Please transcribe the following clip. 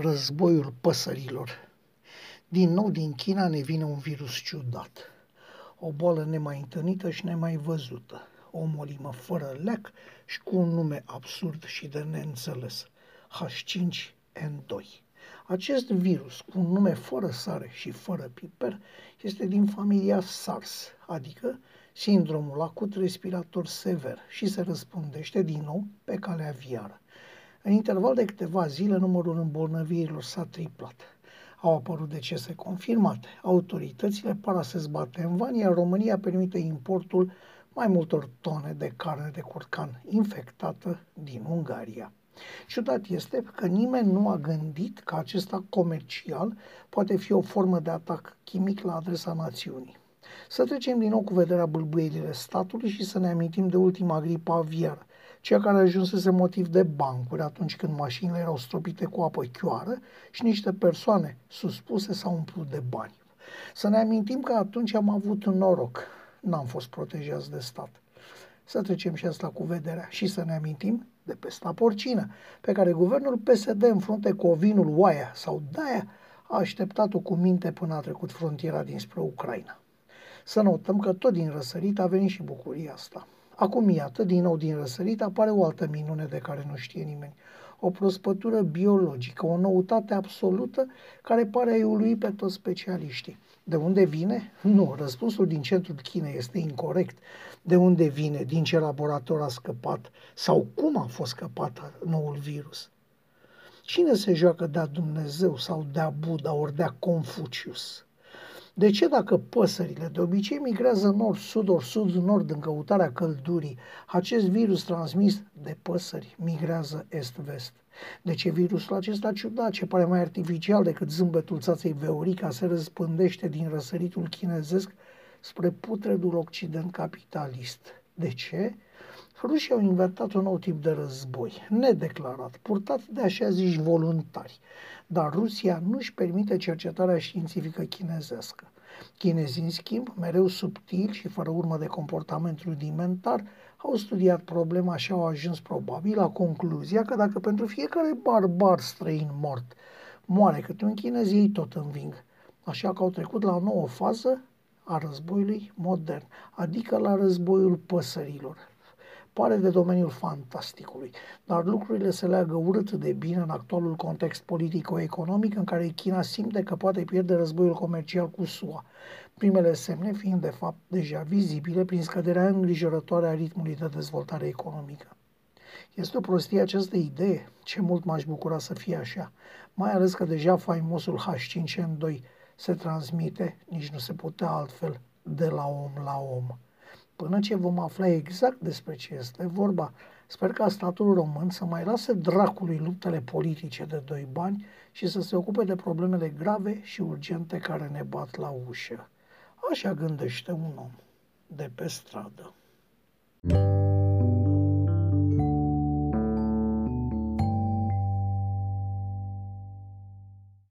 Războiul păsărilor. Din nou din China ne vine un virus ciudat. O boală nemai întâlnită și nemai văzută. O molimă fără leac și cu un nume absurd și de neînțeles. H5N2. Acest virus, cu un nume fără sare și fără piper, este din familia SARS, adică sindromul acut respirator sever și se răspundește din nou pe calea aviară. În interval de câteva zile, numărul îmbolnăvirilor s-a triplat. Au apărut decese confirmate. Autoritățile par să se zbate în van, iar România permite importul mai multor tone de carne de curcan infectată din Ungaria. Ciudat este că nimeni nu a gândit că acesta comercial poate fi o formă de atac chimic la adresa națiunii. Să trecem din nou cu vederea bâlbâierile statului și să ne amintim de ultima gripă aviară, cea care ajunsese motiv de bancuri atunci când mașinile erau stropite cu apă chioară și niște persoane suspuse s-au umplut de bani. Să ne amintim că atunci am avut un noroc, n-am fost protejați de stat. Să trecem și asta cu vederea și să ne amintim de pesta porcină, pe care guvernul PSD în frunte cu ovinul Oaia sau Daia a așteptat-o cu minte până a trecut frontiera dinspre Ucraina. Să notăm că tot din răsărit a venit și bucuria asta. Acum, iată, din nou din răsărit apare o altă minune de care nu știe nimeni. O prospătură biologică, o noutate absolută care pare a ului pe toți specialiștii. De unde vine? Nu, răspunsul din centrul Chinei este incorrect. De unde vine? Din ce laborator a scăpat? Sau cum a fost scăpat noul virus? Cine se joacă de-a Dumnezeu sau de-a Buddha ori de-a Confucius? De ce dacă păsările de obicei migrează nord-sud, ori sud-nord în căutarea căldurii, acest virus transmis de păsări migrează est-vest? De ce virusul acesta ciudat, ce pare mai artificial decât zâmbetul țaței Veorica, se răspândește din răsăritul chinezesc spre putredul occident capitalist? De ce? Rușii au inventat un nou tip de război, nedeclarat, purtat de așa zici voluntari, dar Rusia nu își permite cercetarea științifică chinezească. Chinezii, în schimb, mereu subtil și fără urmă de comportament rudimentar, au studiat problema și au ajuns probabil la concluzia că dacă pentru fiecare barbar străin mort moare câte un chinez, ei tot înving. Așa că au trecut la o nouă fază a războiului modern, adică la războiul păsărilor, pare de domeniul fantasticului, dar lucrurile se leagă urât de bine în actualul context politico-economic în care China simte că poate pierde războiul comercial cu SUA, primele semne fiind de fapt deja vizibile prin scăderea îngrijorătoare a ritmului de dezvoltare economică. Este o prostie această idee, ce mult m-aș bucura să fie așa, mai ales că deja faimosul H5N2 se transmite, nici nu se putea altfel, de la om la om până ce vom afla exact despre ce este vorba. Sper ca statul român să mai lase dracului luptele politice de doi bani și să se ocupe de problemele grave și urgente care ne bat la ușă. Așa gândește un om de pe stradă. thank you